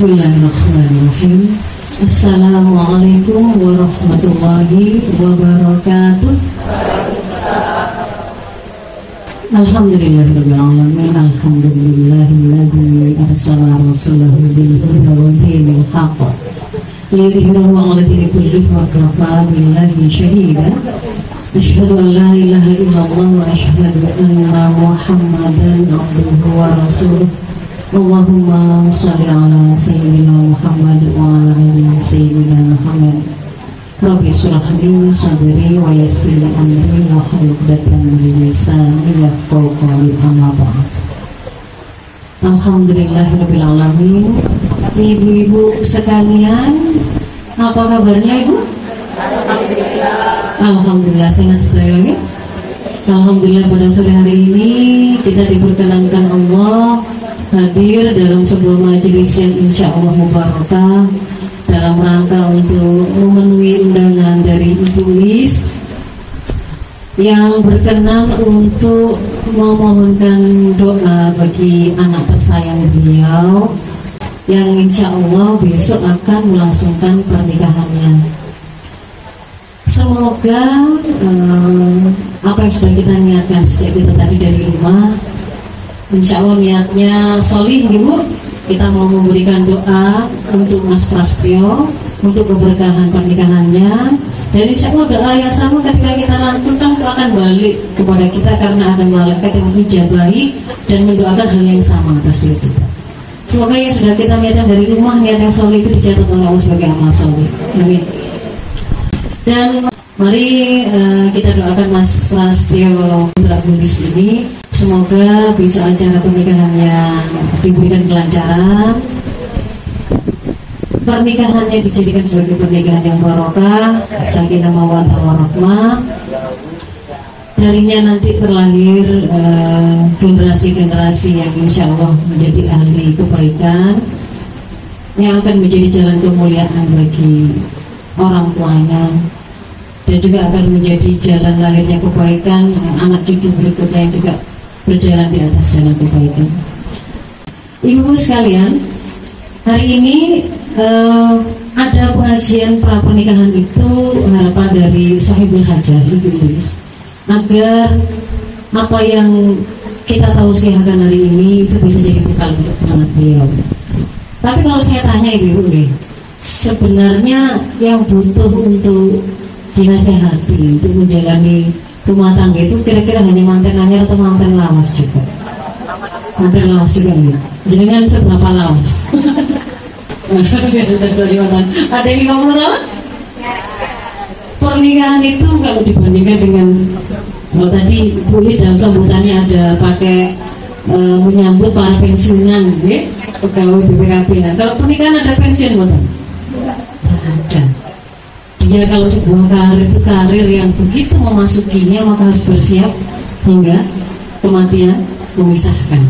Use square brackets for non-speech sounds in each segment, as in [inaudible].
بسم الله الرحمن الرحيم. السلام عليكم ورحمة الله وبركاته. الحمد لله رب العالمين. الحمد لله الذي أرسل رسوله بالهدى ودين الحق. ليظهره على دين كله وكفى بالله شهيدا. أشهد أن لا إله إلا الله وأشهد أن محمدا عبده ورسوله. Allahumma shalli ala sayyidina Muhammad wa ala ali sayyidina Muhammad. Rabbi surah li sadri wa yassir li amri wa hlul min lisani yafqahu qawli. Amma ba'd. Alhamdulillahirabbil alamin. Ibu-ibu sekalian apa kabarnya Ibu? Alhamdulillah sehat sedaya Alhamdulillah pada sore hari ini kita diperkenankan Allah hadir dalam sebuah majelis yang insya Allah mubarakah dalam rangka untuk memenuhi undangan dari Ibu Lis yang berkenan untuk memohonkan doa bagi anak tersayang beliau yang insya Allah besok akan melangsungkan pernikahannya. Semoga um, apa yang sudah kita niatkan sejak kita tadi dari rumah Insya Allah niatnya solid ibu kita mau memberikan doa untuk Mas Prastio untuk keberkahan pernikahannya. Dan insya Allah doa yang sama ketika kita lantunkan itu akan balik kepada kita karena ada malaikat yang menjabahi dan mendoakan hal yang sama atas kita semoga yang sudah kita niatkan dari rumah niat yang solid itu dicatat oleh Allah sebagai amal solid amin. Dan mari uh, kita doakan Mas Prastio Putra Bulis ini. Semoga besok acara pernikahannya diberikan kelancaran Pernikahannya dijadikan sebagai pernikahan yang barokah Sakinah mawadah warahmah Darinya nanti terlahir generasi-generasi uh, yang insya Allah menjadi ahli kebaikan Yang akan menjadi jalan kemuliaan bagi orang tuanya dan juga akan menjadi jalan lahirnya kebaikan anak cucu berikutnya yang juga berjalan di atas jalan kebaikan. Ibu sekalian, hari ini uh, ada pengajian pra pernikahan itu harapan dari Sohibul Hajar Luis agar apa yang kita tahu sihakan hari ini itu bisa jadi bekal untuk anak beliau. Tapi kalau saya tanya ibu-ibu nih, sebenarnya yang butuh untuk dinasehati untuk menjalani rumah tangga itu kira-kira hanya mantan anyar atau mantan lawas juga? Mantan lawas juga nih jangan seberapa lawas? [laughs] Ada yang ngomong tahun? Pernikahan itu kalau dibandingkan dengan kalau tadi tulis dalam sambutannya ada pakai e, menyambut para pensiunan ya, pegawai BPKB nah kalau pernikahan ada pensiun bukan ada dia kalau sebuah karir itu karir yang begitu memasukinya maka harus bersiap hingga kematian memisahkan.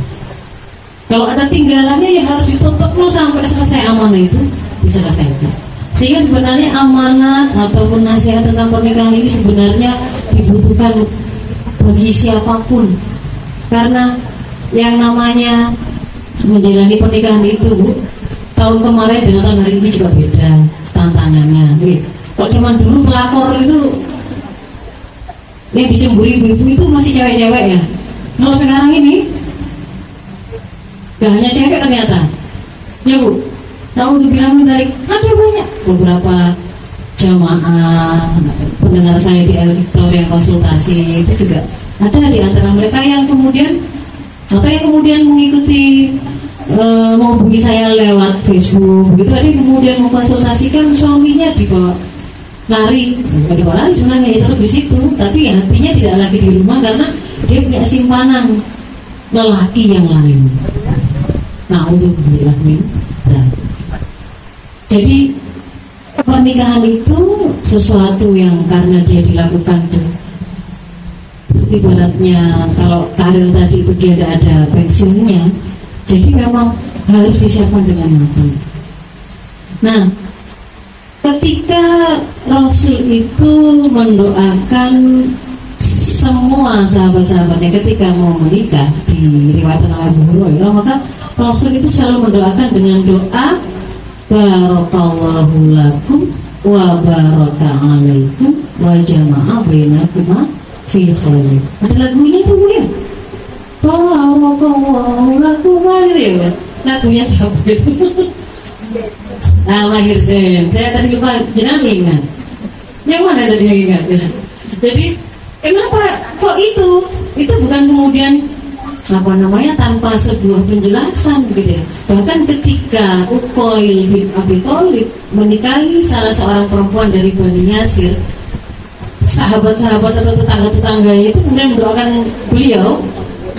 Kalau ada tinggalannya ya harus ditutup dulu sampai selesai amanah itu diselesaikan. Sehingga sebenarnya amanat ataupun nasihat tentang pernikahan ini sebenarnya dibutuhkan bagi siapa pun. Karena yang namanya menjalani pernikahan itu Bu, tahun kemarin dengan tahun hari ini juga beda tantangannya. Gitu kalau zaman dulu pelakor itu yang dicemburi ibu-ibu itu masih cewek-cewek ya. Kalau sekarang ini gak hanya cewek ternyata. Ya bu, tuh bilang dari ada banyak beberapa jamaah pendengar saya di El yang konsultasi itu juga ada di antara mereka yang kemudian atau yang kemudian mengikuti e, menghubungi saya lewat Facebook gitu ada yang kemudian mengkonsultasikan suaminya di bawah lari. Bukan lari sebenarnya itu di situ. Tapi hatinya tidak lagi di rumah karena dia punya simpanan lelaki yang lain. Nah untuk min. Jadi pernikahan itu sesuatu yang karena dia dilakukan ibaratnya kalau karir tadi itu dia tidak ada pensiunnya jadi memang harus disiapkan dengan matang. Nah ketika Rasul itu mendoakan semua sahabat-sahabatnya ketika mau menikah di riwayat Abu Hurairah maka Rasul itu selalu mendoakan dengan doa barakallahu lakum wa baraka alaikum wa jama'a bainakuma fi khair ada lagunya tuh ya? Barakallahu lakum gitu ya lagunya siapa itu [laughs] lahir saya saya tadi lupa jenang ingat yang mana tadi yang ingat ya. jadi kenapa kok itu itu bukan kemudian apa namanya tanpa sebuah penjelasan begitu ya. Bahkan ketika Ukoil bin Abi Thalib menikahi salah seorang perempuan dari Bani Yasir, sahabat-sahabat atau tetangga-tetangganya itu kemudian mendoakan beliau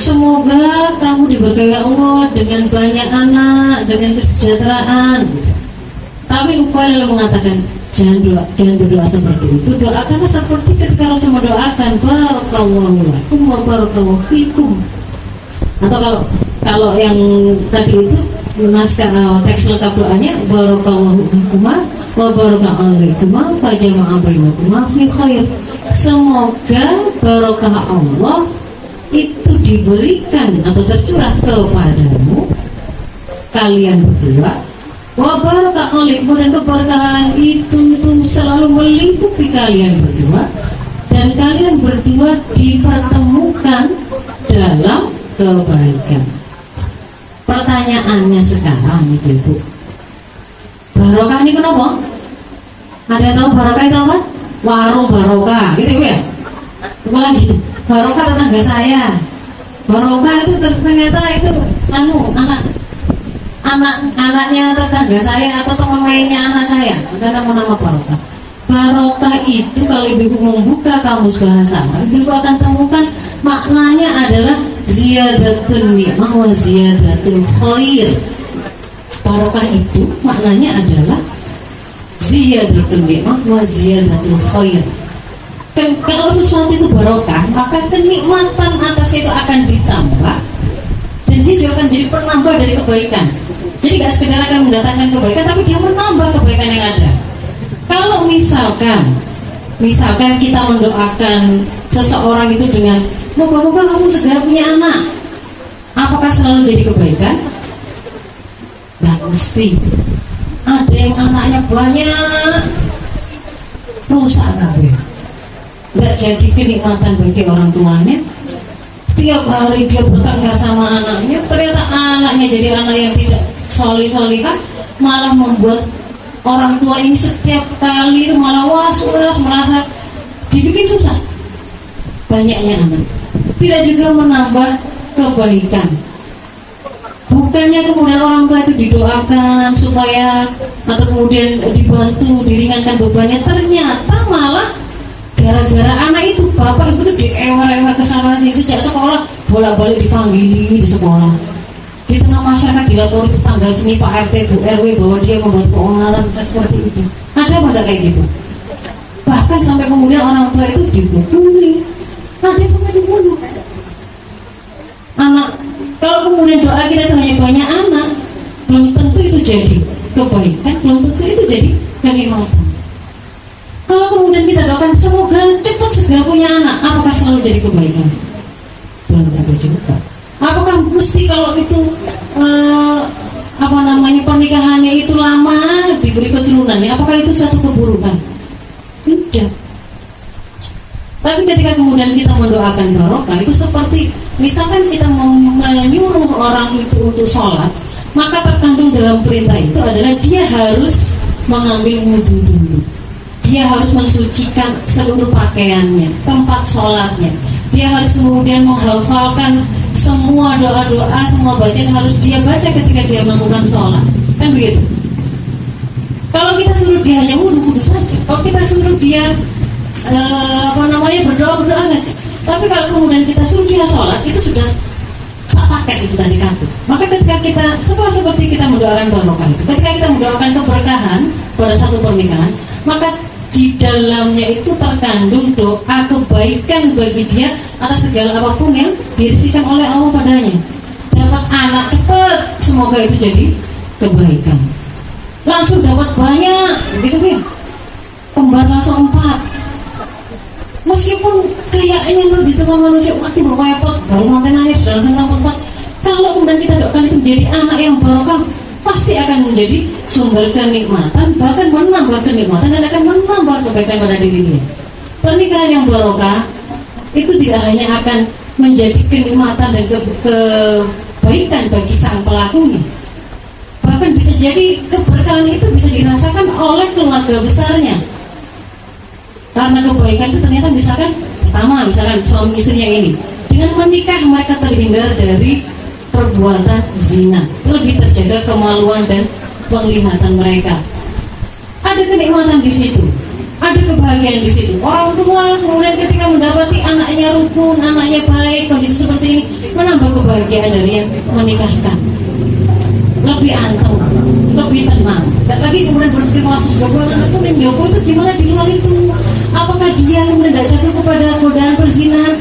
Semoga kamu diberkahi Allah dengan banyak anak, dengan kesejahteraan. Tapi Ukoil lalu mengatakan, jangan doa, jangan berdoa seperti itu. Doakanlah seperti ketika Rasul mendoakan, Barakallahu lakum wa barakallahu fikum atau kalau kalau yang tadi itu naskah uh, teks lengkap doanya barakallahu fikuma wa barakallahu alaikuma wa jama'a bainakuma fi khair. Semoga barokah Allah itu diberikan atau tercurah kepadamu kalian berdua wa barakah dan keberkahan itu itu selalu melingkupi kalian berdua dan kalian berdua dipertemukan dalam kebaikan. Pertanyaannya sekarang ibu-ibu, barokah ini kenapa? Ada tahu barokah itu apa? Warung barokah, gitu ya? Lagi barokah tetangga saya. Barokah itu ternyata itu anu anak anak anaknya tetangga saya atau teman mainnya anak saya. Ada nama-nama barokah. Barokah itu kalau ibu-ibu membuka kamus bahasa, ibu akan temukan maknanya adalah ziyadatun ni'mah wa ziyadatul khair barokah itu maknanya adalah ziyadatun ni'mah wa ziyadatul khair kan kalau sesuatu itu barokah maka kenikmatan atas itu akan ditambah dan dia juga akan jadi penambah dari kebaikan jadi gak sekedar akan mendatangkan kebaikan tapi dia menambah kebaikan yang ada kalau misalkan misalkan kita mendoakan seseorang itu dengan Moga-moga kamu segera punya anak. Apakah selalu jadi kebaikan? Nah, mesti. Ada yang anaknya banyak, rusak kabeh. Tidak jadi kenikmatan bagi orang tuanya. Tiap hari dia bertengkar sama anaknya, ternyata anaknya jadi anak yang tidak soli-solikan, malah membuat orang tua ini setiap kali malah was-was merasa dibikin susah. Banyaknya anak. Tidak juga menambah kebaikan. Bukannya kemudian orang tua itu didoakan supaya atau kemudian dibantu diringankan bebannya, ternyata malah gara-gara anak itu bapak itu diewer-ewer ke sana sejak sekolah bolak-balik dipanggil di sekolah di tengah masyarakat dilapori tetangga sini Pak RT Bu RW bahwa dia membuat keonaran seperti itu. Ada pada kayak gitu? Bahkan sampai kemudian orang tua itu dihukumi ada sampai dibunuh. Anak kalau kemudian doa kita itu hanya banyak anak belum tentu itu jadi kebaikan belum tentu itu jadi kenikmatan. Kalau kemudian kita doakan semoga cepat segera punya anak apakah selalu jadi kebaikan? Belum tentu juga apakah mesti kalau itu eh, apa namanya pernikahannya itu lama diberi keturunan apakah itu satu keburukan tidak tapi ketika kemudian kita mendoakan barokah itu seperti misalkan kita menyuruh orang itu untuk sholat, maka terkandung dalam perintah itu adalah dia harus mengambil wudhu dulu. Dia harus mensucikan seluruh pakaiannya, tempat sholatnya. Dia harus kemudian menghafalkan semua doa-doa, semua bacaan harus dia baca ketika dia melakukan sholat. Kan begitu? Kalau kita suruh dia hanya wudhu-wudhu saja, kalau kita suruh dia uh, apa namanya berdoa berdoa saja. Tapi kalau kemudian kita suruh dia sholat itu sudah tak paket itu tadi kartu. Maka ketika kita setelah seperti kita mendoakan barokah itu, ketika kita mendoakan keberkahan pada satu pernikahan, maka di dalamnya itu terkandung doa kebaikan bagi dia atas segala apa pun yang dirisikan oleh Allah padanya. Dapat anak cepat, semoga itu jadi kebaikan. Langsung dapat banyak, gitu ya. Kembar langsung empat, meskipun kayaknya di tengah manusia waduh repot baru manten air sudah langsung rampot kalau kemudian kita doakan itu menjadi anak pasti akan menjadi sumber kenikmatan bahkan menambah kenikmatan dan akan menambah kebaikan pada dirinya. Pernikahan yang barokah itu tidak hanya akan menjadi kenikmatan dan ke kebaikan bagi sang pelakunya. Bahkan bisa jadi keberkahan itu bisa dirasakan oleh keluarga besarnya. Karena kebaikan itu ternyata misalkan pertama misalkan suami istrinya ini dengan menikah mereka terhindar dari perbuatan zina. Lebih terjaga kemaluan dan penglihatan mereka. Ada kenikmatan di situ. Ada kebahagiaan di situ. Orang tua kemudian ketika mendapati anaknya rukun anaknya baik kondisi seperti ini menambah kebahagiaan dari yang menikahkan. Lebih anteng lebih tenang. Dan lagi kemudian berpikir masuk sebagai anak itu menjauh itu gimana di luar itu? Apakah dia kemudian tidak jatuh kepada godaan perzinahan?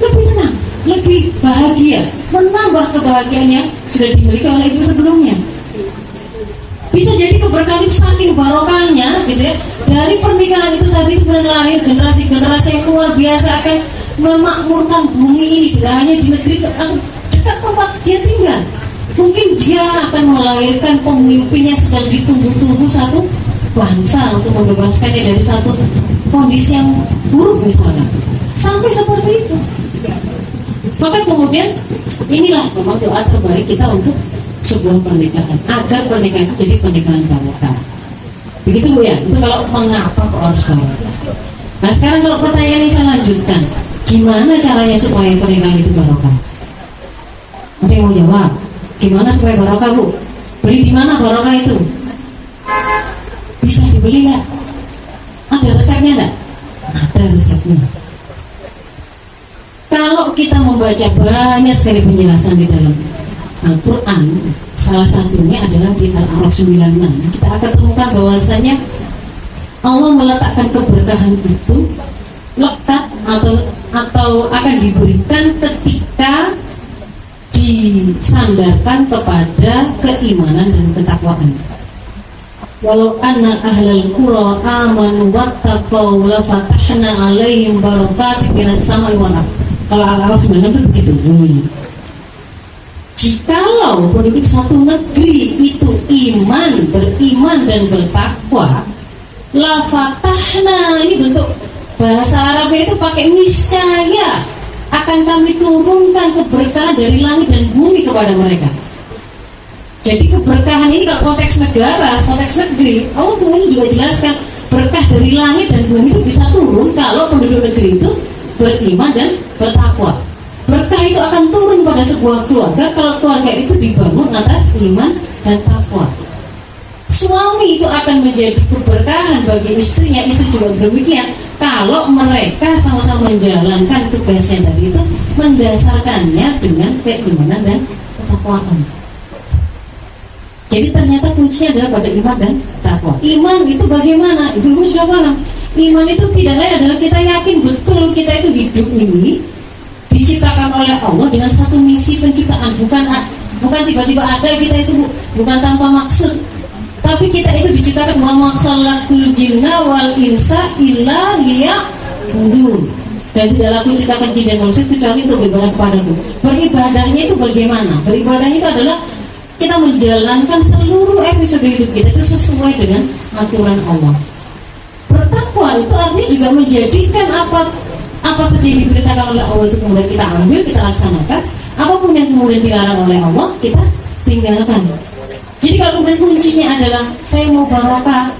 Lebih tenang lebih bahagia, menambah kebahagiaan yang sudah dimiliki oleh ibu sebelumnya. Bisa jadi keberkahan itu saking barokahnya, gitu ya. Dari pernikahan itu tadi kemudian lahir generasi-generasi yang luar biasa akan memakmurkan bumi ini tidak hanya di negeri dekat tempat dia tinggal. Mungkin dia akan melahirkan pemimpin yang sedang ditunggu-tunggu satu bangsa untuk membebaskannya dari satu kondisi yang buruk misalnya. Sampai seperti itu. Maka kemudian inilah memang doa terbaik kita untuk sebuah pernikahan agar pernikahan itu jadi pernikahan barokah. Begitu Bu ya. Itu kalau mengapa kok harus barokah. Nah sekarang kalau pertanyaan ini saya lanjutkan, gimana caranya supaya pernikahan itu barokah? Ada yang mau jawab? Gimana supaya barokah Bu? Beli di mana barokah itu? Bisa dibeli nggak? Ada resepnya nggak? Ada resepnya kalau kita membaca banyak sekali penjelasan di dalam Al-Quran salah satunya adalah di Al-Araf 96 kita akan temukan bahwasanya Allah meletakkan keberkahan itu lekat atau atau akan diberikan ketika disandarkan kepada keimanan dan ketakwaan. Walau anna ahlal qura amanu wattaqaw la fatahna alaihim barakatin minas samai wal ardh kalau 96 itu begitu bunyinya. Jikalau penduduk suatu negeri itu iman, beriman dan bertakwa, la fatahna ini bentuk bahasa Arabnya itu pakai niscaya akan kami turunkan keberkahan dari langit dan bumi kepada mereka. Jadi keberkahan ini kalau konteks negara, konteks negeri, Allah ini juga jelaskan berkah dari langit dan bumi itu bisa turun beriman dan bertakwa. Berkah itu akan turun pada sebuah keluarga kalau keluarga itu dibangun atas iman dan takwa. Suami itu akan menjadi keberkahan bagi istrinya, istri juga demikian. Kalau mereka sama-sama menjalankan tugasnya tadi itu mendasarkannya dengan keimanan dan ketakwaan. Jadi ternyata kuncinya adalah pada iman dan takwa. Iman itu bagaimana? Ibu-ibu sudah paham. Iman itu tidak lain adalah kita yakin betul kita itu hidup ini diciptakan oleh Allah dengan satu misi penciptaan. Bukan bukan tiba-tiba ada kita itu bukan tanpa maksud. Tapi kita itu diciptakan wa khalaqul jinna wal insa illa liya'budun. Dan tidak laku ciptakan jin dan manusia kecuali untuk beribadah kepadaku beribadahnya itu bagaimana? Beribadahnya itu adalah kita menjalankan seluruh episode hidup kita itu sesuai dengan aturan Allah bertakwa itu artinya juga menjadikan apa apa saja yang diberitakan oleh Allah itu kemudian kita ambil, kita laksanakan. Apa pun yang kemudian dilarang oleh Allah kita tinggalkan. Jadi kalau kemudian kuncinya adalah saya mau barokah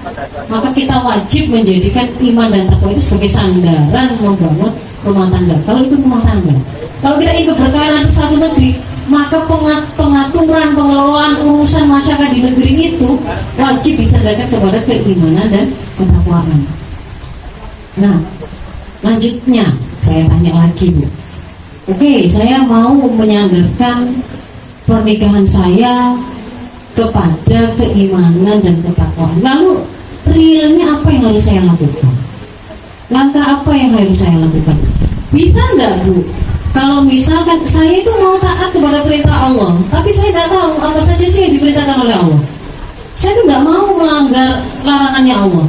maka kita wajib menjadikan iman dan takwa itu sebagai sandaran membangun rumah tangga. Kalau itu rumah tangga. Kalau kita ikut berkawan satu negeri maka pengaturan pengelolaan urusan masyarakat di negeri itu wajib disandarkan kepada keimanan dan ketakwaan. Nah, lanjutnya saya tanya lagi Bu. Oke, saya mau menyandarkan pernikahan saya kepada keimanan dan ketakwaan. Lalu realnya apa yang harus saya lakukan? Langkah apa yang harus saya lakukan? Bisa nggak Bu kalau misalkan saya itu mau taat kepada perintah Allah, tapi saya nggak tahu apa saja sih yang diperintahkan oleh Allah. Saya tuh nggak mau melanggar larangannya Allah.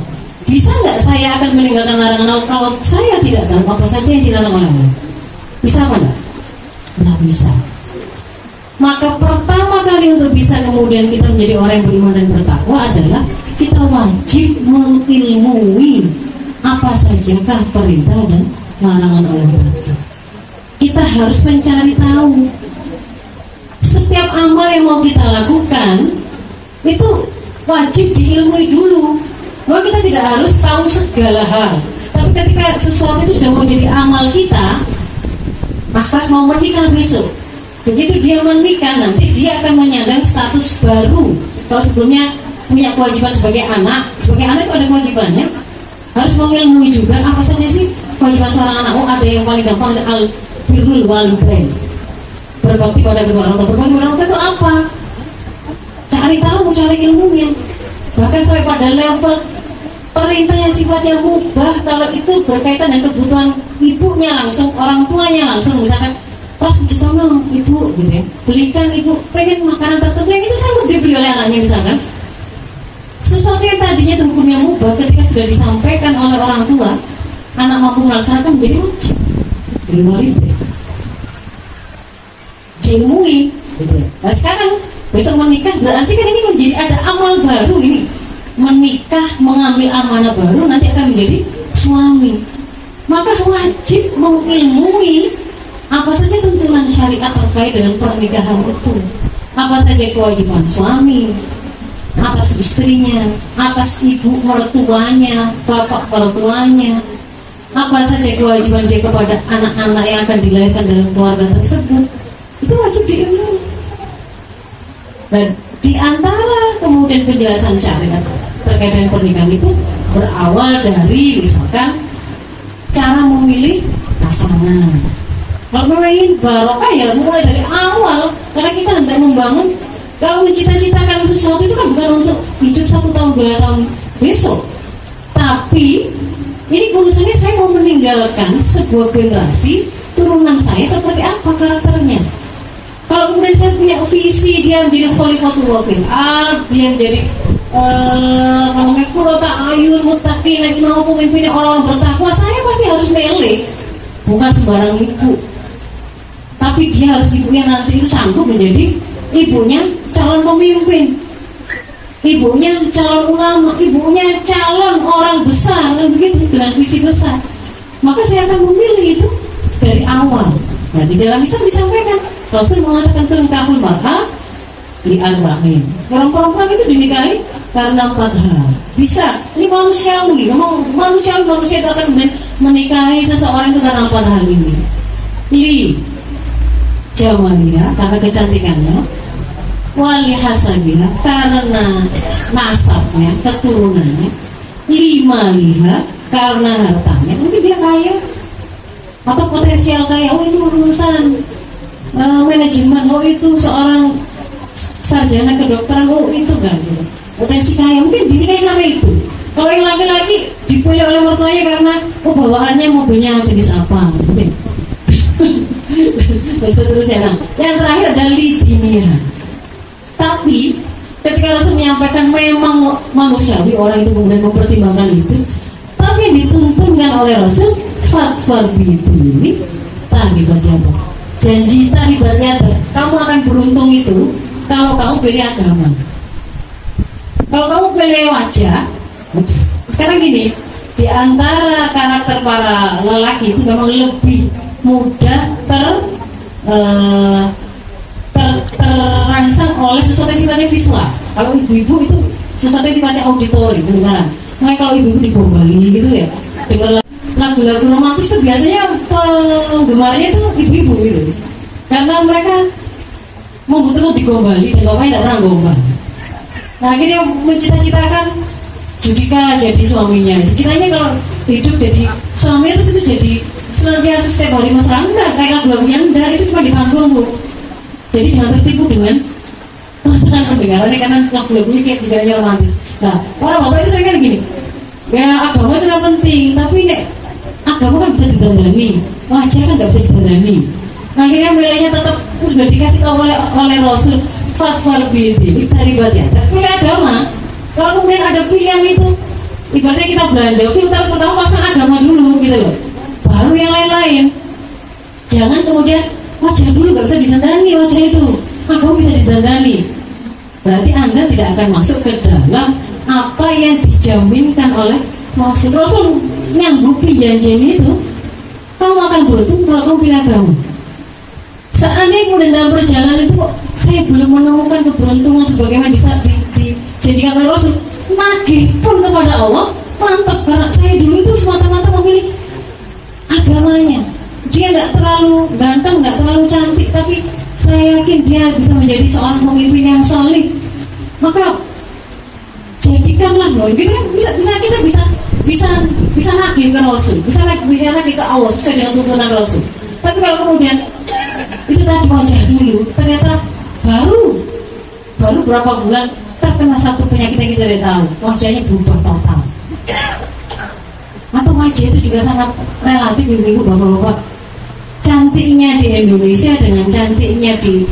Bisa nggak saya akan meninggalkan larangan Allah kalau saya tidak tahu apa saja yang dilarang oleh Allah? Bisa apa nggak? Nggak bisa. Maka pertama kali untuk bisa kemudian kita menjadi orang yang beriman dan bertakwa adalah kita wajib mengilmui apa sajakah perintah dan larangan Allah kita harus mencari tahu. Setiap amal yang mau kita lakukan itu wajib diilmui dulu. Bahwa kita tidak harus tahu segala hal. Tapi ketika sesuatu itu sudah mau jadi amal kita Mas Pras mau menikah besok. Begitu dia menikah nanti dia akan menyandang status baru. Kalau sebelumnya punya kewajiban sebagai anak sebagai anak itu ada kewajibannya. Harus mengilmui juga apa saja sih kewajiban seorang anak? Oh ada yang paling gampang al birrul walidain berbakti pada kedua orang tua. Berbakti pada orang tua itu apa? Cari tahu cari ilmunya bahkan sampai pada level perintah yang sifatnya mubah. Kalau itu berkaitan dengan kebutuhan ibunya langsung orang tuanya langsung. Misalkan pras no ibu gitu ya. Belikan ibu pengen makanan tertentu. Yang itu sanggup dibeli oleh anaknya misalkan. Sesuatu yang tadinya hukumnya mubah ketika sudah disampaikan oleh orang tua anak mampu melaksanakan menjadi wajib walidah jemui nah sekarang besok menikah. Berarti kan ini menjadi ada amal baru ini. Menikah mengambil amanah baru nanti akan menjadi suami. Maka wajib mengilmui apa saja tuntunan syariat terkait dengan pernikahan itu. Apa saja kewajiban suami atas istrinya atas ibu mertuanya bapak mertuanya apa saja kewajiban dia kepada anak-anak yang akan dilahirkan dalam keluarga tersebut. Itu wajib diilmu dan di antara kemudian penjelasan syariat terkait dengan pernikahan itu berawal dari misalkan cara memilih pasangan. Kalau memang barokah ya mulai dari awal. Karena kita hendak membangun kalau mencita-citakan sesuatu itu kan bukan untuk hidup satu tahun dua tahun besok. Tapi ini urusannya saya mau meninggalkan sebuah generasi turunan saya seperti apa karakternya kalau kemudian saya punya visi dia menjadi khalifatul fil ard, dia menjadi uh, kalau kurota ayun mutakin lagi mau pemimpin orang-orang bertakwa, saya pasti harus mele. Bukan sembarang ibu. Tapi dia harus ibunya nanti itu sanggup menjadi ibunya calon pemimpin. Ibunya calon ulama, ibunya calon orang besar, begitu dengan visi besar. Maka saya akan memilih itu dari awal. Nah, di dalam Islam disampaikan Rasul mengatakan tunkahul mar'a di arba'in. Orang perempuan itu dinikahi karena empat hal. Bisa, ini manusiawi. Memang manusiawi manusia itu akan menikahi seseorang itu karena empat hal ini. Li jawabnya karena kecantikannya. Wali hasabiha karena nasabnya, keturunannya. Lima liha karena hartanya. Mungkin dia kaya atau potensial kaya. Oh itu urusan uh, manajemen oh itu seorang sarjana kedokteran oh itu kan gitu. potensi kaya mungkin dinikahi karena itu kalau yang laki-laki dipilih oleh mertuanya karena oh bawaannya mobilnya jenis apa mungkin dan [laughs] seterusnya nah, yang terakhir adalah lidinia tapi ketika Rasul menyampaikan memang manusiawi orang itu kemudian mempertimbangkan itu tapi dituntunkan oleh Rasul fatfar ini tadi baca janji tadi ibaratnya kamu akan beruntung itu kalau kamu pilih agama. Kalau kamu pilih wajah sekarang gini di antara karakter para lelaki itu memang lebih mudah ter, uh, ter terangsang oleh sesuatu yang sifatnya visual. Kalau ibu-ibu itu sesuatu yang sifatnya auditori pendengaran. Makanya kalau ibu-ibu digombali gitu ya dengar lagu-lagu romantis itu biasanya penggemarnya itu ibu-ibu gitu. Karena mereka membutuhkan digombali dan bapaknya tidak pernah gombal. Nah akhirnya mencita-citakan Judika jadi suaminya. Kiranya kalau hidup jadi suami itu itu jadi senantiasa setiap hari mesra. Enggak kayak lagu-lagunya enggak. Itu cuma di panggung bu jadi jangan tertipu dengan pasangan pendengarannya karena lagu-lagunya kayak tidak romantis. Nah orang bapak itu sering kan gini ya agama itu nggak penting tapi nek agama kan bisa didandani wajah kan nggak bisa didandani nah, akhirnya milihnya tetap sudah dikasih tahu oleh oleh Rasul fatwar bidi dari ya. Tapi agama kalau kemudian ada pilihan itu ibaratnya kita belanja filter pertama pasang agama dulu gitu loh. Baru yang lain-lain. Jangan kemudian wajah dulu nggak bisa didandani wajah itu. Agama bisa didandani berarti anda tidak akan masuk ke dalam apa yang dijaminkan oleh Rasul. Rasul janji itu kamu akan beruntung kalau kamu pilih agama. Seandainya kemudian dalam perjalanan itu kok saya belum menemukan keberuntungan sebagaimana bisa dijadikan oleh Rasul. Nagih pun kepada Allah mantap. Karena saya dulu itu semata-mata memilih agamanya dia nggak terlalu ganteng nggak terlalu cantik tapi saya yakin dia bisa menjadi seorang pemimpin yang solid. Maka jadikanlah loh gitu kan? Bisa bisa kita bisa bisa bisa nagih ke Rasul. Bisa bisa nagih ke Allah sesuai dengan tuntunan Rasul. Tapi kalau kemudian itu tadi wajah dulu ternyata baru baru berapa bulan terkena satu penyakit yang kita tidak tahu. Wajahnya berubah total. Atau wajah itu juga sangat relatif ibu-ibu bapak-bapak cantiknya di Indonesia dengan cantiknya di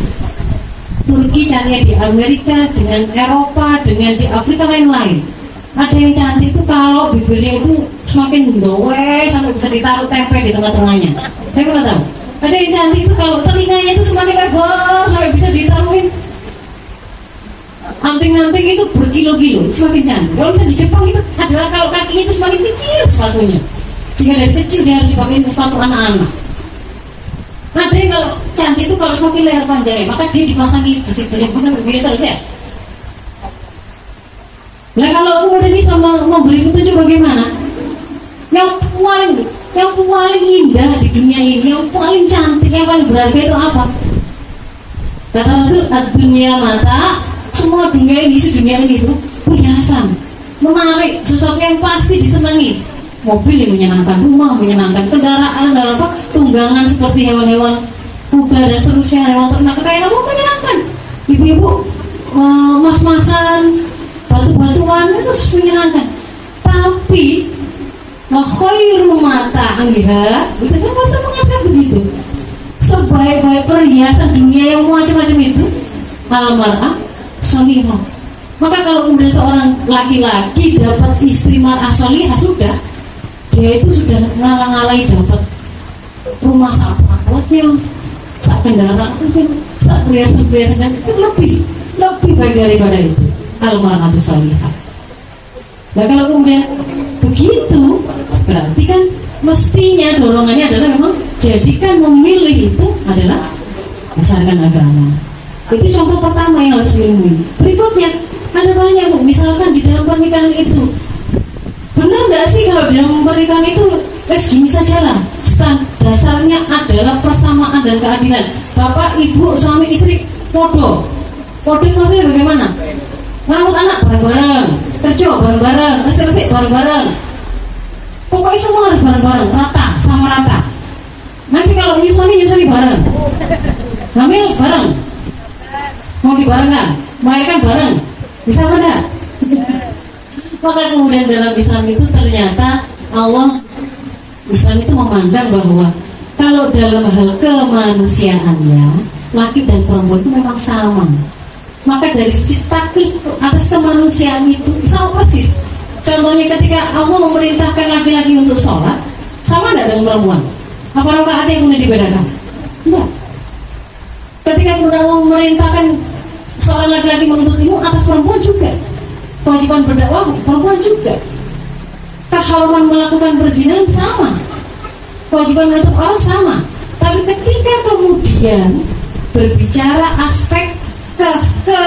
Turki cantiknya di Amerika dengan Eropa dengan di Afrika lain-lain. Ada yang cantik itu kalau bibirnya itu semakin dowe sampai bisa ditaruh tempe di tengah-tengahnya. Saya pernah tahu. Ada yang cantik itu kalau telinganya itu semakin lebar sampai bisa ditaruhin. Anting-anting itu berkilo-kilo semakin cantik. Kalau misalnya di Jepang itu adalah kalau kakinya itu semakin kecil sepatunya. Sehingga dari kecil dia harus dipakai sepatu anak-anak ada yang kalau cantik itu kalau semakin leher panjangnya maka dia dipasangi bersih-bersih begini terus ya Nah kalau kemudian bisa memberi petunjuk bagaimana? Yang paling yang paling indah di dunia ini, yang paling cantik, yang paling berharga itu apa? Kata Rasul, dunia mata, semua dunia ini, dunia ini itu perhiasan, menarik, sesuatu yang pasti disenangi. Mobil yang menyenangkan, rumah menyenangkan, kendaraan, apa, tunggangan seperti hewan-hewan kuda dan seterusnya, hewan ternak, kekayaan apa menyenangkan. Ibu-ibu, mas-masan, batu-batuan itu menyenangkan. Tapi khairu mata anggiha itu kan masa mengatakan begitu sebaik-baik perhiasan dunia yang macam-macam itu almarah solihah maka kalau kemudian seorang laki-laki dapat istri marah solihah sudah dia itu sudah ngalang-alai dapat rumah apa yang sak kendaraan mungkin sak perhiasan-perhiasan dan itu lebih lebih baik daripada itu. Almarah solihah nah kalau kemudian begitu berarti kan mestinya dorongannya adalah memang jadikan memilih itu adalah berdasarkan agama. Itu contoh pertama yang harus diilmui berikutnya ada banyak misalkan di dalam pernikahan itu benar nggak sih kalau dalam pernikahan itu es gini saja lah? Dasarnya adalah persamaan dan keadilan. Bapak ibu suami istri podo podo maksudnya bagaimana? Merawat anak bareng-bareng kerja bareng-bareng resik-resik bareng-bareng. Pokoknya semua harus bareng-bareng rata sama rata. Nanti kalau nyusoni nyusoni bareng. Hamil bareng. Mau dibarengkan melahirkan bareng. Bisa apa maka kemudian dalam Islam itu ternyata Allah Islam itu memandang bahwa kalau dalam hal kemanusiaannya laki dan perempuan itu memang sama. Maka dari sisi taklif atas kemanusiaan itu sama persis. Contohnya ketika Allah memerintahkan laki-laki untuk sholat sama tidak dengan perempuan? Apa rakaat yang kemudian dibedakan? Enggak ketika Allah memerintahkan seorang laki-laki menuntut ilmu atas perempuan juga kewajiban berdakwah perempuan juga. Keharuman melakukan perzinahan sama. Kewajiban menutup orang sama. Tapi ketika kemudian berbicara aspek ke ke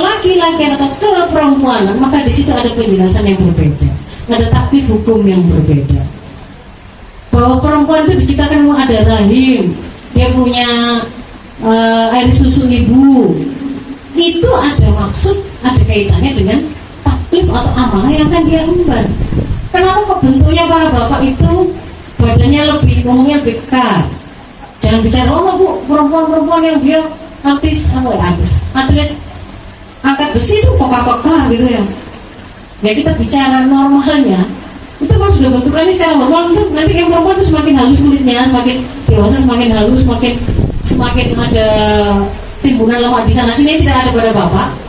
laki-laki atau ke perempuan maka di situ ada penjelasan yang berbeda. Ada taktif hukum yang berbeda. Bahwa perempuan itu diciptakan memang ada rahim. Dia punya uh, air susu ibu. Itu ada maksud ada kaitannya dengan taklif atau amanah yang akan dia emban kenapa kebentuknya para bapak itu badannya lebih ngomongnya lebih kekar jangan bicara oh bu perempuan-perempuan yang dia artis. Apa ya artis? Atlet angkat besi itu kokar-kokar gitu ya. Ya kita bicara normalnya. Itu kalau sudah bentukannya secara normal itu nanti yang perempuan itu semakin halus kulitnya semakin dewasa semakin halus semakin semakin ada timbunan lemak di sana. Sini tidak ada pada bapak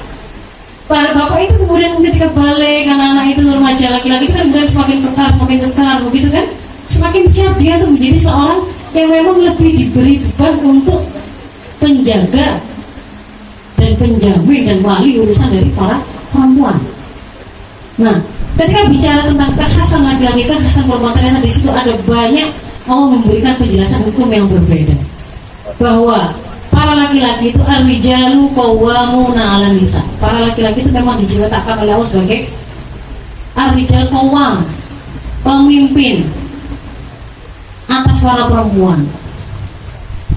pada bapak itu kemudian ketika balik anak-anak itu remaja laki-laki itu kan kemudian semakin kekar semakin kekar begitu kan semakin siap dia tuh menjadi seorang yang memang lebih diberi beban untuk penjaga dan dan penjamin dan wali urusan dari para perempuan. Nah, ketika bicara tentang kekhasan laki-laki, kekhasan perempuan ternyata di situ ada banyak mau memberikan penjelasan hukum yang berbeda. Bahwa para laki-laki itu arwijalu qawwamuna 'ala nisa. Para laki-laki itu memang diceritakan oleh Allah sebagai arwijal qawwam, pemimpin atas para perempuan.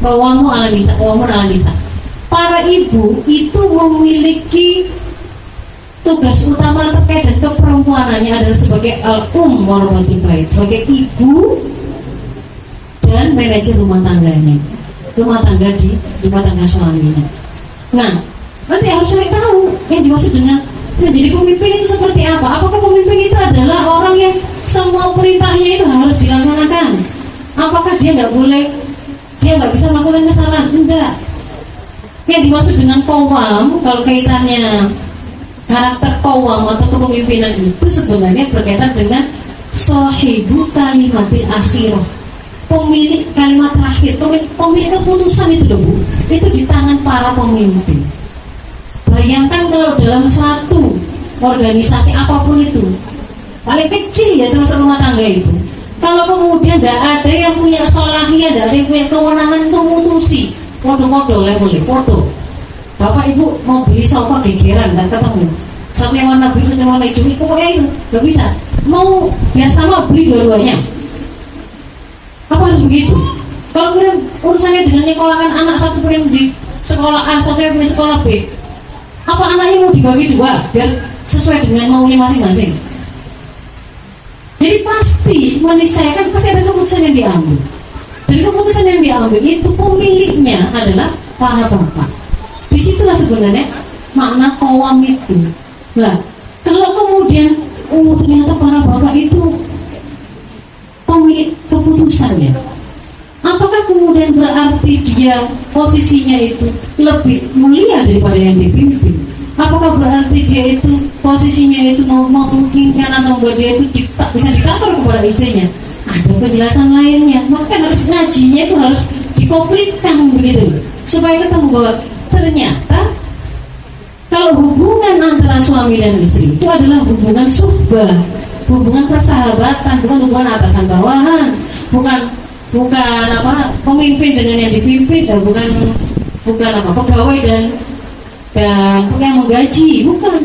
Qawwamu 'ala nisa, qawwamun 'ala nisa. Para ibu itu memiliki tugas utama terkait dan keperempuanannya adalah sebagai al-um warabatul bait, sebagai ibu dan manajer rumah tangganya rumah tangga di rumah tangga suaminya. Nah nanti harus cari tahu yang dimaksud dengan menjadi pemimpin itu seperti apa? Apakah pemimpin itu adalah orang yang semua perintahnya itu harus dilaksanakan? Apakah dia nggak boleh dia nggak bisa melakukan kesalahan? Enggak. Yang dimaksud dengan kowam kalau kaitannya karakter kowam atau kepemimpinan itu sebenarnya berkaitan dengan sohibu kalimatil akhirah pemilik kalimat terakhir. Pemilik keputusan itu loh itu di tangan para pemimpin. Bayangkan kalau dalam suatu organisasi apa pun itu paling kecil ya termasuk rumah tangga itu. Kalau kemudian tidak ada yang punya solahnya tidak ada yang punya kewenangan untuk memutusi foto-foto levelnya foto bapak ibu mau beli sofa gegeran dan ketemu. Satu yang warna biru satu yang warna hijau pokoknya itu nggak bisa. Mau biar sama beli dua-duanya apa harus begitu. Kalau kemudian urusannya dengan nyekolahkan anak satu pengen di sekolah A satu punya sekolah B apa anaknya mau dibagi dua biar sesuai dengan maunya masing-masing? Jadi pasti meniscayakan pasti ada keputusan yang diambil. Dan keputusan yang diambil itu pemiliknya adalah para bapak. Di situlah sebenarnya makna kawam itu. Nah kalau kemudian oh ternyata para bapak itu pemilik keputusannya. Apakah kemudian berarti dia posisinya itu lebih mulia daripada yang dipimpin? Apakah berarti dia itu posisinya itu memungkinkan atau membuat dia itu tak bisa ditampar kepada istrinya? Ada penjelasan lainnya. Maka harus ngajinya itu harus dikomplitkan begitu supaya ketemu bahwa ternyata kalau hubungan antara suami dan istri itu adalah hubungan suhbah hubungan persahabatan bukan hubungan atasan bawahan bukan bukan apa pemimpin dengan yang dipimpin dan bukan bukan apa pegawai dan dan yang menggaji bukan.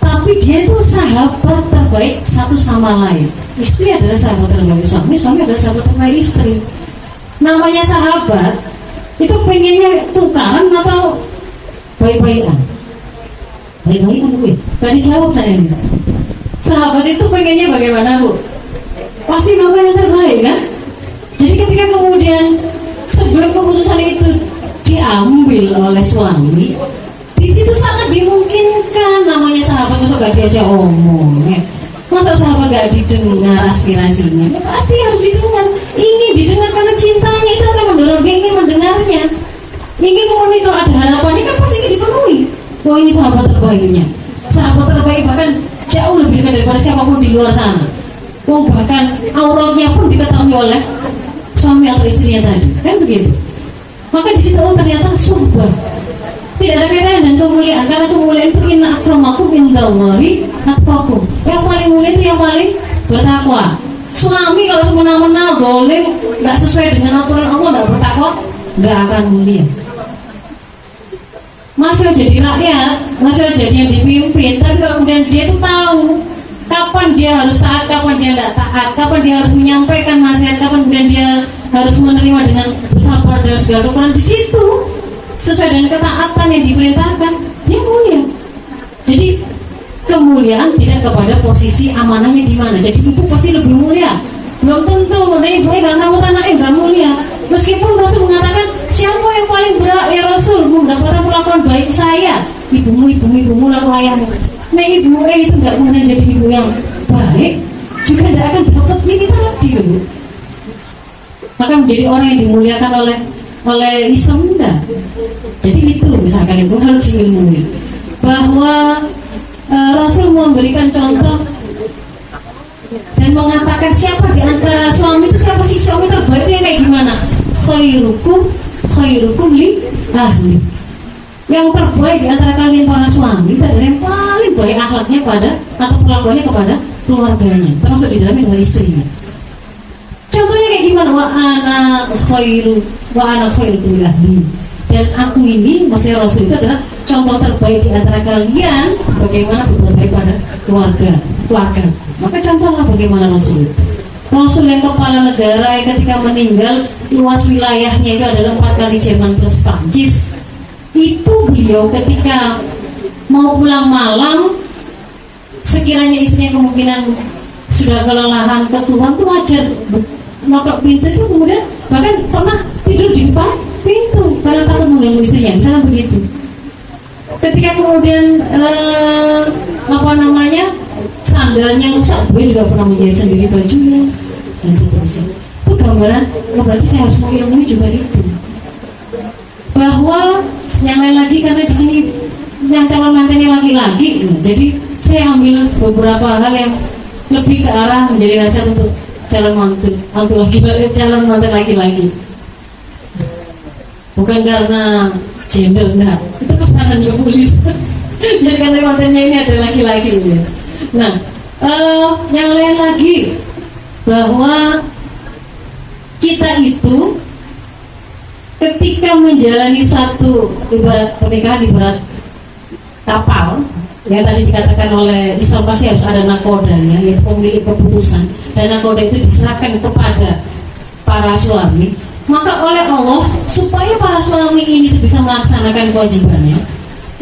Tapi dia itu sahabat terbaik satu sama lain. Istri adalah sahabat terbaik suami suami adalah sahabat terbaik istri. Namanya sahabat itu pengennya tukaran atau baik-baikan? Baik-baikan gue gak dijawab saya sahabat itu pengennya bagaimana bu? Pasti melakukan yang terbaik kan? Jadi ketika kemudian sebelum keputusan itu diambil oleh suami, di situ sangat dimungkinkan namanya sahabat masuk gak diajak omong ya. Masa sahabat gak didengar aspirasinya? Ya, pasti harus didengar. Ingin didengar karena cintanya itu akan mendorong dia ingin mendengarnya. Ingin kalau ada harapannya kan pasti ingin dipenuhi. Wah ini sahabat terbaiknya. Sahabat terbaik bahkan jauh lebih dekat daripada siapa pun di luar sana. Oh, bahkan auratnya pun diketahui oleh suami atau istrinya tadi, kan begitu. Maka di situ oh ternyata suhbah tidak ada kaitannya dengan kemuliaan karena kemuliaan itu inna akramakum indallahi atqakum. Yang paling mulia itu yang paling bertakwa. Suami kalau semena-mena boleh nggak sesuai dengan aturan Allah nggak bertakwa nggak akan mulia masih jadi rakyat, masih jadi yang dipimpin, tapi kalau kemudian dia itu tahu kapan dia harus taat, kapan dia tidak taat, kapan dia harus menyampaikan nasihat, kapan kemudian dia harus menerima dengan bersabar dan segala kekurangan di situ sesuai dengan ketaatan yang diperintahkan, dia mulia. Jadi kemuliaan tidak kepada posisi amanahnya di mana. Jadi ibu pasti lebih mulia. Belum tentu, nah ibu nggak rawat anaknya nggak mulia. Meskipun Rasul mengatakan siapa yang paling berat ya Rasul mendapatkan perlakuan baik saya, ibumu, ibumu, ibumu lalu ayahmu. Nah ibu eh itu nggak kemudian jadi ibu yang baik, juga tidak akan dapat ini tadi ibu. Maka menjadi orang yang dimuliakan oleh oleh Islam enggak. Jadi itu misalkan ibu harus diilmui bahwa e, Rasul memberikan contoh dan mengatakan siapa di antara suami itu siapa sih suami terbaik itu yang kayak gimana khairukum khairukum li ahli. Yang terbaik di antara kalian para suami itu adalah yang paling baik akhlaknya pada atau perlakuannya kepada keluarganya termasuk di dalamnya adalah istrinya. Contohnya kayak gimana? Wa ana khairu wa ana khairu ahli. Dan aku ini maksudnya Rasul itu adalah contoh terbaik di antara kalian bagaimana berbuat baik pada keluarga keluarga. Maka contohlah bagaimana Rasul Rasul yang kepala negara yang ketika meninggal luas wilayahnya itu adalah empat kali Jerman plus Prancis. Itu beliau ketika mau pulang malam sekiranya istrinya kemungkinan sudah kelelahan keturun itu wajar. Notok pintu itu kemudian bahkan pernah tidur di depan pintu karena takut mengganggu istrinya misalnya begitu. Ketika kemudian eh, apa namanya sandalnya rusak beliau juga pernah menjahit sendiri bajunya dan seterusnya itu gambaran oh berarti saya harus mengilmui juga itu bahwa yang lain lagi karena di sini yang calon mantannya laki-laki. Jadi saya ambil beberapa hal yang lebih ke arah menjadi nasihat untuk calon mantu mantu laki-laki calon mantan laki-laki. Bukan karena gender enggak. Itu pesanannya polis [laughs] jadi karena mantannya ini ada laki-laki ya. nah uh, yang lain lagi bahwa kita itu ketika menjalani satu ibarat pernikahan ibarat kapal yang tadi dikatakan oleh Islam pasti harus ada nakoda ya, yaitu pemilik keputusan. Dan nakoda itu diserahkan kepada para suami. Maka oleh Allah supaya para suami ini bisa melaksanakan kewajibannya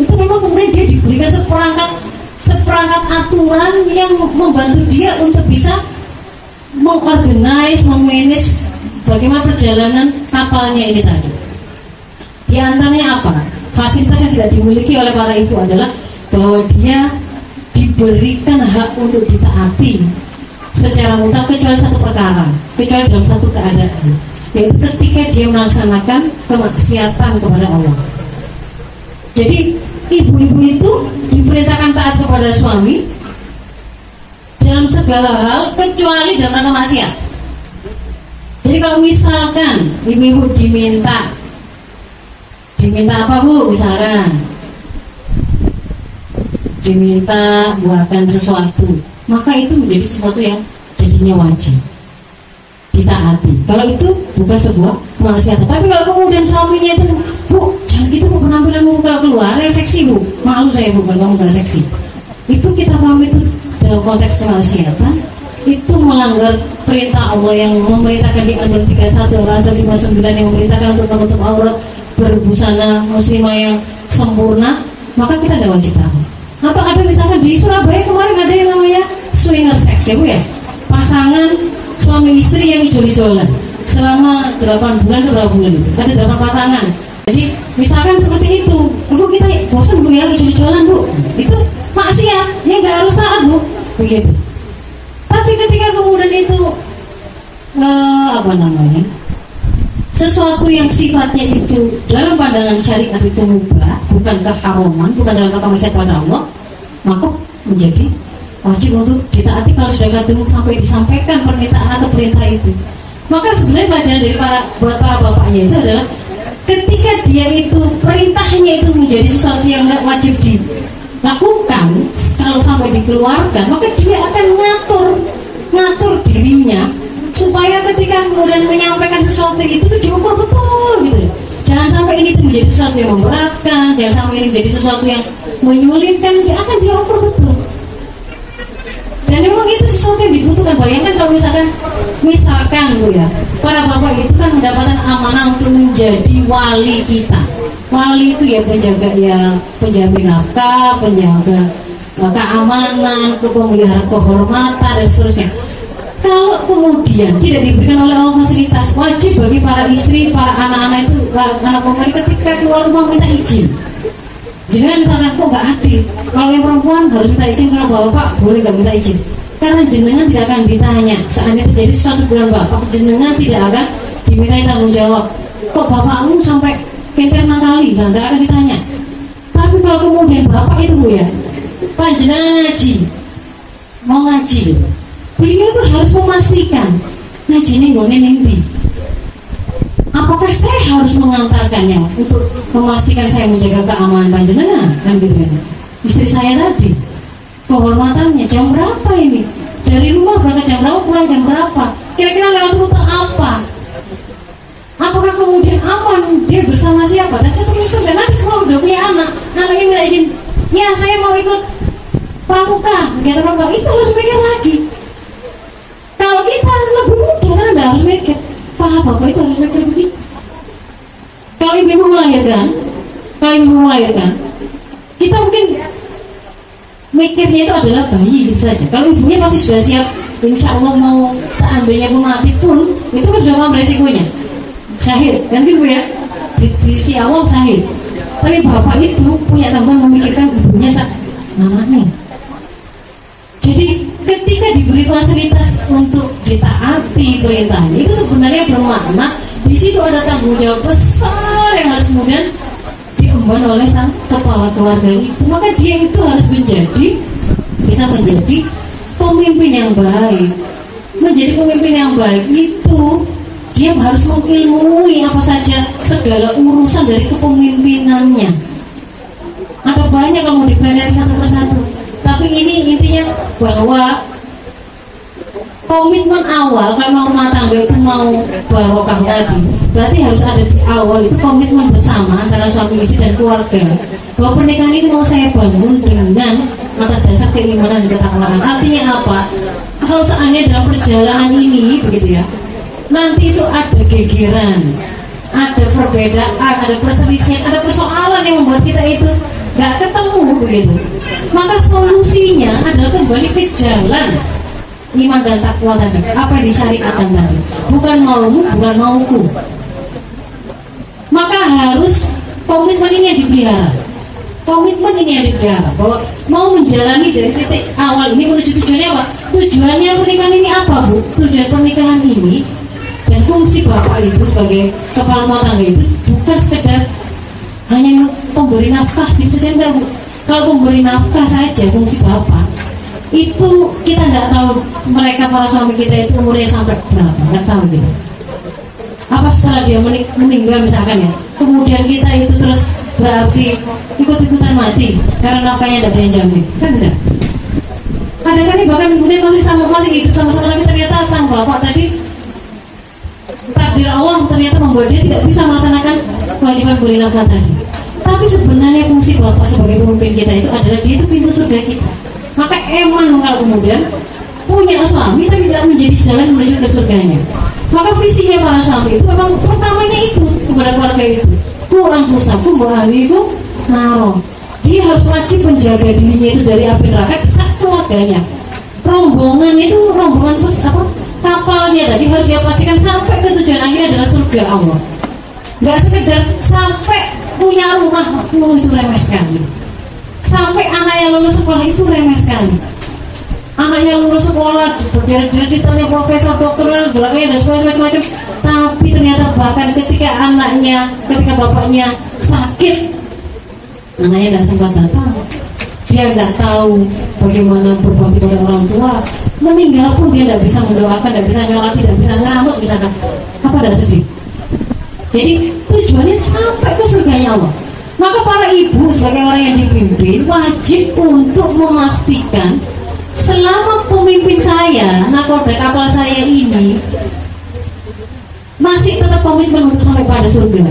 itu memang kemudian dia diberikan seperangkat seperangkat aturan yang membantu dia untuk bisa mengorganize, memanage bagaimana perjalanan kapalnya ini tadi. Di antaranya apa? Fasilitas yang tidak dimiliki oleh para ibu adalah bahwa dia diberikan hak untuk ditaati secara mutlak kecuali satu perkara, kecuali dalam satu keadaan, yaitu ketika dia melaksanakan kemaksiatan kepada Allah. Jadi ibu-ibu itu diperintahkan taat kepada suami dalam segala hal kecuali dalam rangka maksiat. Jadi kalau misalkan ibu-ibu diminta diminta apa bu? Misalkan. Diminta buatkan sesuatu maka itu menjadi sesuatu yang jadinya wajib. Ditaati. Kalau itu bukan sebuah kemaksiatan. Tapi kalau kemudian suaminya itu bu jangan gitu bu. Penampilanmu kalau keluar yang seksi bu. Malu saya bu kalau kamu gak seksi. Itu kita paham itu dalam konteks kemaksiatan itu melanggar perintah Allah yang memerintahkan di Al-Baqarah 31 Al-Azhar 59 yang memerintahkan untuk menutup aurat berbusana muslimah yang sempurna maka kita ada wajib tahu. Atau ada misalkan di Surabaya kemarin ada yang namanya swinger sex ya bu ya? Pasangan suami istri yang ijol-ijolan selama 8 bulan atau berapa bulan itu? Ada 8 pasangan. Jadi misalkan seperti itu bu kita bosan bu ya ijol-ijolan bu. Itu maksiat ya nggak harus taat bu begitu tapi ketika kemudian itu uh, apa namanya sesuatu yang sifatnya itu dalam pandangan syariat itu mubah, bukan keharaman, bukan dalam rangka maksiat pada Allah, maka menjadi wajib untuk ditaati kalau sudah kadung sampai disampaikan permintaan atau perintah itu. Maka sebenarnya pelajaran dari para buat para bapaknya itu adalah ketika dia itu perintahnya itu menjadi sesuatu yang nggak wajib dilakukan kalau sampai dikeluarkan maka dia akan ngatur ngatur dirinya supaya ketika kemudian menyampaikan sesuatu itu tuh diukur betul gitu. Jangan sampai ini tuh menjadi sesuatu yang memberatkan jangan sampai ini menjadi sesuatu yang menyulitkan dia akan diukur betul dan memang itu sesuatu yang dibutuhkan bayangkan kalau misalkan misalkan bu ya para bapak itu kan mendapatkan amanah untuk menjadi wali kita. Wali itu ya penjaga ya penjamin nafkah penjaga eh, keamanan kepemelihara kehormatan dan seterusnya. Kalau kemudian tidak diberikan oleh Allah fasilitas wajib bagi para istri, para anak-anak itu, para anak perempuan ketika keluar rumah minta izin. Misalkan kok nggak adil. Kalau yang perempuan harus minta izin, kalau bapak boleh nggak minta izin. Karena jenengan tidak akan ditanya. Seandainya terjadi sesuatu bulan bapak, jenengan tidak akan diminta tanggung jawab. Kok bapakmu sampai kenter kali, nah, akan ditanya. Tapi kalau kemudian bapak itu bu ya, panjenengan ngaji, mau ngaji, beliau tuh harus memastikan ngaji ini gue nanti apakah saya harus mengantarkannya untuk memastikan saya menjaga keamanan panjenengan? Kan gitu ya istri saya tadi kehormatannya jam berapa ini? Dari rumah berangkat jam berapa pulang jam berapa? Kira-kira lewat rute apa? Apakah kemudian aman? Dia bersama siapa? Dan seterusnya dan nanti kalau udah punya anak anaknya minta izin ya saya mau ikut pramuka. Kegiatan pramuka. Itu harus mikir lagi. Kalau kita lebih mudah kan nggak harus mikir para bapak itu harus mikir begitu kalau ibu melahirkan kalau ibu melahirkan kita mungkin mikirnya itu adalah bayi gitu saja. Kalau ibunya pasti sudah siap insya Allah mau seandainya pun mati pun itu kan sudah mau resikonya. Syahid kan gitu ya? Di, di si awal syahid tapi bapak itu punya tanggungan memikirkan ibunya saat namanya jadi ketika diberi fasilitas untuk ditaati perintahnya itu sebenarnya bermakna di situ ada tanggung jawab besar yang harus kemudian diemban oleh sang kepala keluarga itu maka dia itu harus menjadi bisa menjadi pemimpin yang baik. Menjadi pemimpin yang baik itu dia harus mengilmui apa saja segala urusan dari kepemimpinannya. Ada banyak kalau mau dipelajari satu persatu. Tapi ini intinya bahwa komitmen awal kalau rumah tangga itu mau barokah tadi berarti harus ada di awal itu komitmen bersama antara suami istri dan keluarga. Bahwa pernikahan ini mau saya bangun dengan atas dasar keimanan dan ketakwaan. Artinya apa? Kalau seandainya dalam perjalanan ini begitu ya nanti itu ada gegeran ada perbedaan ada perselisihan ada persoalan yang membuat kita itu nggak ketemu begitu. Maka solusinya adalah kembali ke jalan iman dan takwa tadi apa yang disyariatkan tadi? Bukan maumu bukan mauku. Maka harus komitmen ini yang dipelihara. Komitmen ini yang dipelihara bahwa mau menjalani dari titik awal ini menuju tujuannya apa? Tujuannya pernikahan ini apa bu? Tujuan pernikahan ini dan fungsi bapak itu sebagai kepala rumah tangga itu bukan sekedar hanya pemberi nafkah saja enggak bu. Kalau pemberi nafkah saja fungsi bapak itu kita nggak tahu mereka para suami kita itu umurnya sampai berapa nggak tahu gitu. Apa setelah dia mening meninggal misalkan ya kemudian kita itu terus berarti ikut-ikutan mati karena nafkahnya tidak ada yang jamin. Kan enggak ada nih bahkan kemudian masih sama masih hidup sama-sama tapi ternyata sang bapak tadi takdir Allah ternyata membuat dia tidak bisa melaksanakan kewajiban beri nafkah tadi. Tapi sebenarnya fungsi bapak sebagai pemimpin kita itu adalah dia itu pintu surga kita maka kalau kemudian punya suami tapi tidak menjadi jalan menuju ke surganya. Maka visinya para suami itu memang pertamanya itu kepada keluarga itu. Kurang pusaku ku naro dia harus wajib menjaga dirinya itu dari api neraka saat keluarganya. Rombongan itu rombongan pes, apa kapalnya tadi harus dia pastikan sampai ke tujuan akhir adalah surga Allah. Nggak sekedar sampai punya rumah itu remeh sampai anak yang lulus sekolah itu remeh sekali. Anak yang lulus sekolah berdiri titanya profesor dokter dan sebagainya dan sekolah macam-macam tapi ternyata bahkan ketika anaknya ketika bapaknya sakit anaknya tidak sempat datang. Dia nggak tahu bagaimana berbakti pada orang tua. Meninggal pun dia tidak bisa mendoakan tidak bisa nyolat tidak bisa ngeramut misalkan apa tidak sedih? Jadi tujuannya sampai ke surganya Allah maka para ibu sebagai orang yang dipimpin wajib untuk memastikan selama pemimpin saya, nakoda kapal saya ini masih tetap komitmen untuk sampai pada surga.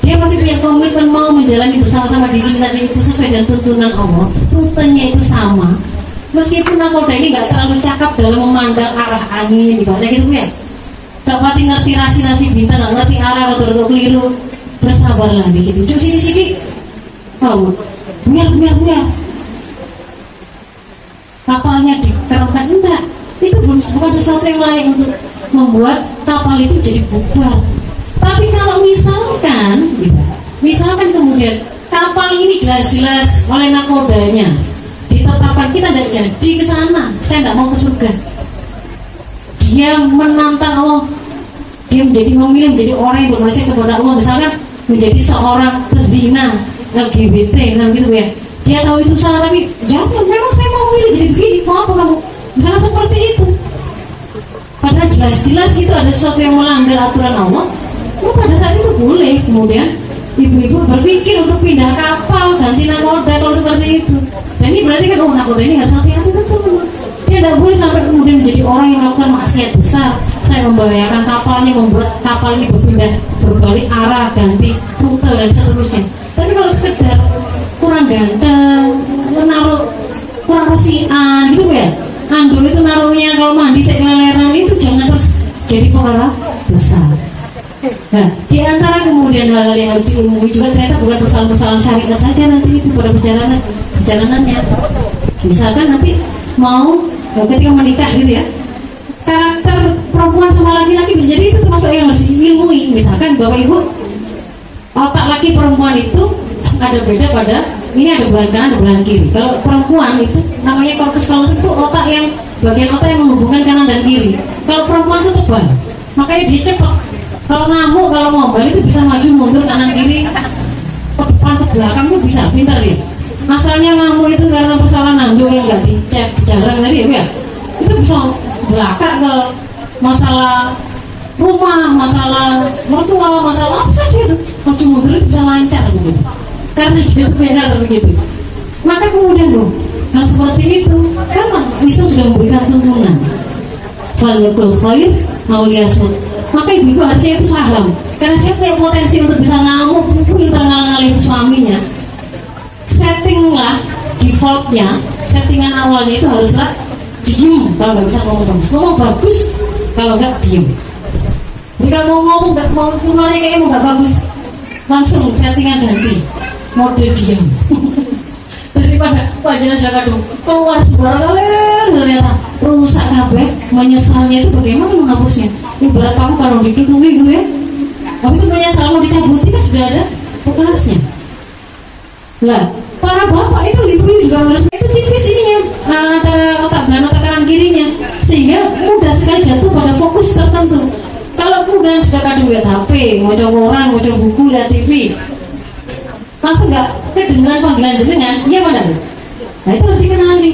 Dia masih punya komitmen mau menjalani bersama-sama di sini tadi itu sesuai dengan tuntunan Allah. Rutenya itu sama. Meskipun nakoda ini nggak terlalu cakap dalam memandang arah angin, ibaratnya gitu ya. Gak pati ngerti rasi-rasi bintang, gak ngerti arah atau keliru bersabarlah di situ. Cuci di sini. Oh buyar buyar buyar. Kapalnya dikerahkan enggak. Itu belum bukan sesuatu yang lain untuk membuat kapal itu jadi bubar. Tapi kalau misalkan gitu, misalkan kemudian kapal ini jelas-jelas oleh nakodanya ditetapkan kita tidak jadi ke sana. Saya tidak mau ke surga. Dia menantang Allah. Dia menjadi memilih menjadi orang yang bermaksiat kepada Allah. Misalkan menjadi seorang pezina LGBT kan gitu ya. Dia tahu itu salah tapi jangan memang saya mau milih jadi begini mau apa kamu misalnya seperti itu. Padahal jelas-jelas itu ada sesuatu yang melanggar aturan Allah. Oh, pada saat itu boleh kemudian ibu-ibu berpikir untuk pindah kapal ganti nakoda kalau seperti itu. Dan ini berarti kan oh nakoda ini harus hati-hati betul dia tidak boleh sampai kemudian menjadi orang yang melakukan maksiat besar saya membahayakan kapalnya membuat kapal ini berpindah berbalik arah ganti rute dan seterusnya. Tapi kalau sekedar kurang ganteng menaruh kurang resian gitu ya. Ando itu naruhnya kalau mandi sekeleleran itu jangan terus jadi pengarah besar. Nah, di antara kemudian hal-hal yang harus diumumi juga ternyata bukan persoalan-persoalan syariat saja nanti itu pada perjalanan perjalanannya. Misalkan nanti mau ketika menikah gitu ya, perempuan sama laki-laki bisa jadi itu termasuk yang harus diilmui. Misalkan bapak ibu otak laki perempuan itu ada beda pada ini ada belahan kanan ada belahan kiri. Kalau perempuan itu namanya korpus callosum itu otak yang bagian otak yang menghubungkan kanan dan kiri. Kalau perempuan itu tebal, makanya dia kalau ngamuk kalau ngomel itu bisa maju mundur kanan kiri ke depan ke belakang itu bisa pintar ya masalahnya ngamuk itu karena persoalan nandung yang nggak dicek jarang tadi ya, ya itu bisa belakang ke masalah rumah masalah mertua masalah apa saja itu. Mundur itu bisa lancar begitu. Karena dia karakter begitu. Maka kemudian loh kalau seperti itu karena Islam sudah memberikan tuntunan. Falakul khair mauliyasmut maka ibu-ibu harusnya itu paham karena saya punya potensi untuk bisa ngamuk pintar ngalah-ngalahin suaminya. Settinglah defaultnya settingan awalnya itu haruslah diem kalau nggak bisa ngomong. Bagus ngomong bagus kalau nggak diem. Kalau mau ngomong nggak mau ngomongnya kayak mau nggak bagus. Langsung settingan ganti mode diam. [laughs] Daripada wajahnya sudah kadung keluar sebuah kalian ternyata rusak kabeh. Menyesalnya itu bagaimana menghapusnya? Ibarat kamu kalau didudungi gitu ya. Tapi itu menyesal mau dicabuti kan sudah ada. Bekasnya lah para bapak itu ibu juga harus itu tipis ininya antara otak dan otak kanan kirinya. Sehingga mudah sekali jatuh pada fokus tertentu. Kalau kemudian sudah kadung lihat HP mau orang mau buku lihat TV langsung nggak kedengeran panggilan jenengan iya mana nah itu harus dikenali.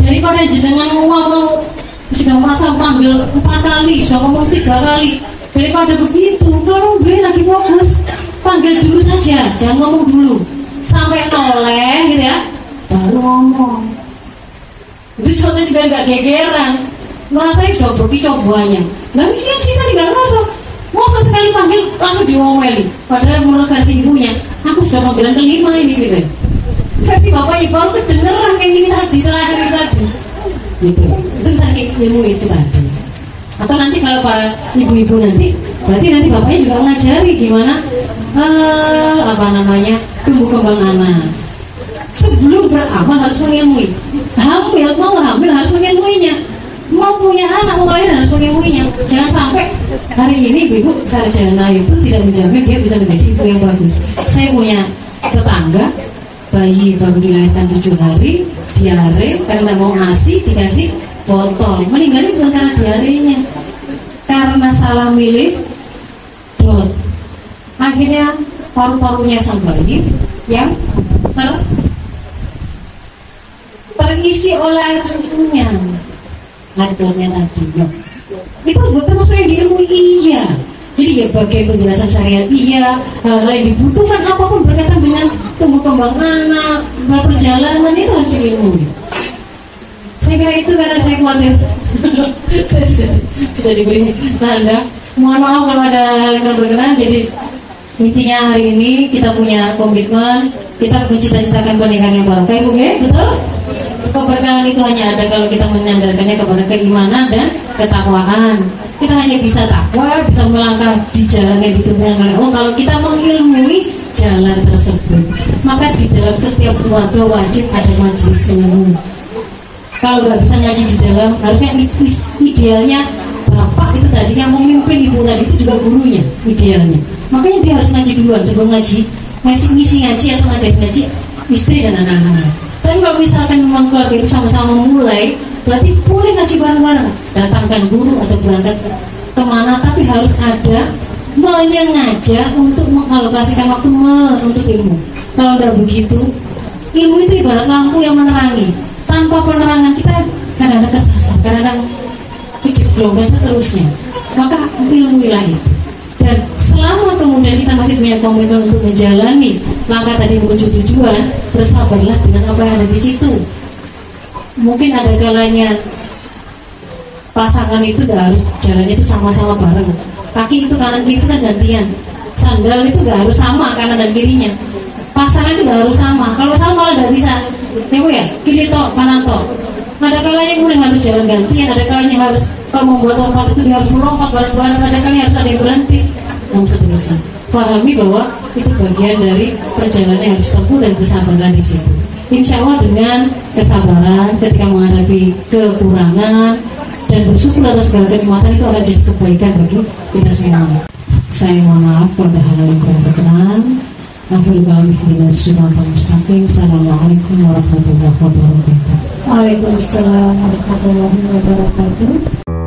Daripada jenengan ngomong sudah merasa panggil empat kali sudah ngomong tiga kali. Daripada begitu kalau beli lagi fokus panggil dulu saja jangan ngomong dulu sampai noleh gitu ya. Baru ngomong. Itu contohnya juga nggak gegeran. Merasa sudah pergi cobanya. Bisa sih tadi nggak merasa Masa sekali panggil langsung diomeli? Padahal menurut versi ibunya Aku sudah panggilan kelima ini gitu. Versi bapak ibu baru kedengeran kayak gini tadi Terakhir tadi. Gitu. Itu saking ilmu itu tadi. Atau nanti kalau para ibu-ibu nanti Berarti nanti bapaknya juga ngajari gimana uh, Apa namanya Tumbuh kembang anak. Sebelum beramal harus mengilmui. Hamil, mau hamil harus mengilmuinya. Mau punya anak mau lahir harus mengilmuinya. Jangan sampai hari ini ibu sarjana itu tidak menjamin dia bisa menjadi ibu yang bagus. Saya punya tetangga bayi baru dilahirkan tujuh hari diare karena mau ngasih dikasih botol. Meninggalnya bukan karena diarenya karena salah milih dot akhirnya paru-parunya sang bayi yang ter terisi oleh susunya harganya tadi loh itu buat termasuk yang diilmui iya. Jadi ya bagian penjelasan syariat iya hal lain dibutuhkan apa pun berkaitan dengan tumbuh kembang anak perjalanan itu harus diilmui. Saya kira itu karena saya khawatir. [laughs] Saya sudah, sudah diberi tanda mohon maaf kalau ada hal yang berkenan. Jadi intinya hari ini kita punya komitmen kita mencita-citakan pernikahan yang baru. Kayak ya? Betul? Keberkahan itu hanya ada kalau kita menyandarkannya kepada keimanan dan ketakwaan. Kita hanya bisa takwa bisa melangkah di jalan yang ditentukan oleh Allah kalau kita mengilmui jalan tersebut maka di dalam setiap keluarga wajib ada majelis ilmu kalau nggak bisa ngaji di dalam harusnya idealnya bapak itu tadi yang memimpin ibu tadi itu juga gurunya idealnya makanya dia harus ngaji duluan sebelum ngaji masih ngisi ngaji atau ngajak ngaji istri dan anak-anaknya tapi kalau misalkan memang keluarga itu sama-sama memulai, berarti boleh ngaji bareng-bareng. Datangkan guru atau berangkat ke mana, tapi harus ada menyengaja untuk mengalokasikan waktu menuntut ilmu. Kalau tidak begitu, ilmu itu ibarat lampu yang menerangi. Tanpa penerangan kita kadang-kadang kesasar, kadang-kadang kejeblok dan seterusnya. Maka ilmu itu. dan selama kemudian kita masih punya komitmen untuk menjalani langkah tadi menuju tujuan bersabarlah dengan apa yang ada di situ. Mungkin ada kalanya pasangan itu gak harus jalan itu sama-sama bareng. Kaki itu kanan kiri itu kan gantian. Sandal itu gak harus sama kanan dan kirinya. Pasangan itu gak harus sama. Kalau sama malah gak bisa. Ya? Kiri toh kanan toh ada kalanya kemudian harus jalan gantian ada kalanya harus kalau membuat lompat itu dia harus melompat bareng-bareng ada kalanya harus ada yang berhenti dan seterusnya pahami bahwa itu bagian dari perjalanan yang harus tempuh dan kesabaran di situ Insya Allah dengan kesabaran ketika menghadapi kekurangan dan bersyukur atas segala kenikmatan itu akan jadi kebaikan bagi kita semua. Saya mohon maaf kalau ada hal yang kurang berkenan. Akhirul kalam ihdinas siratal mustaqim. Assalamualaikum warahmatullahi wabarakatuh. Waalaikumsalam warahmatullahi wabarakatuh.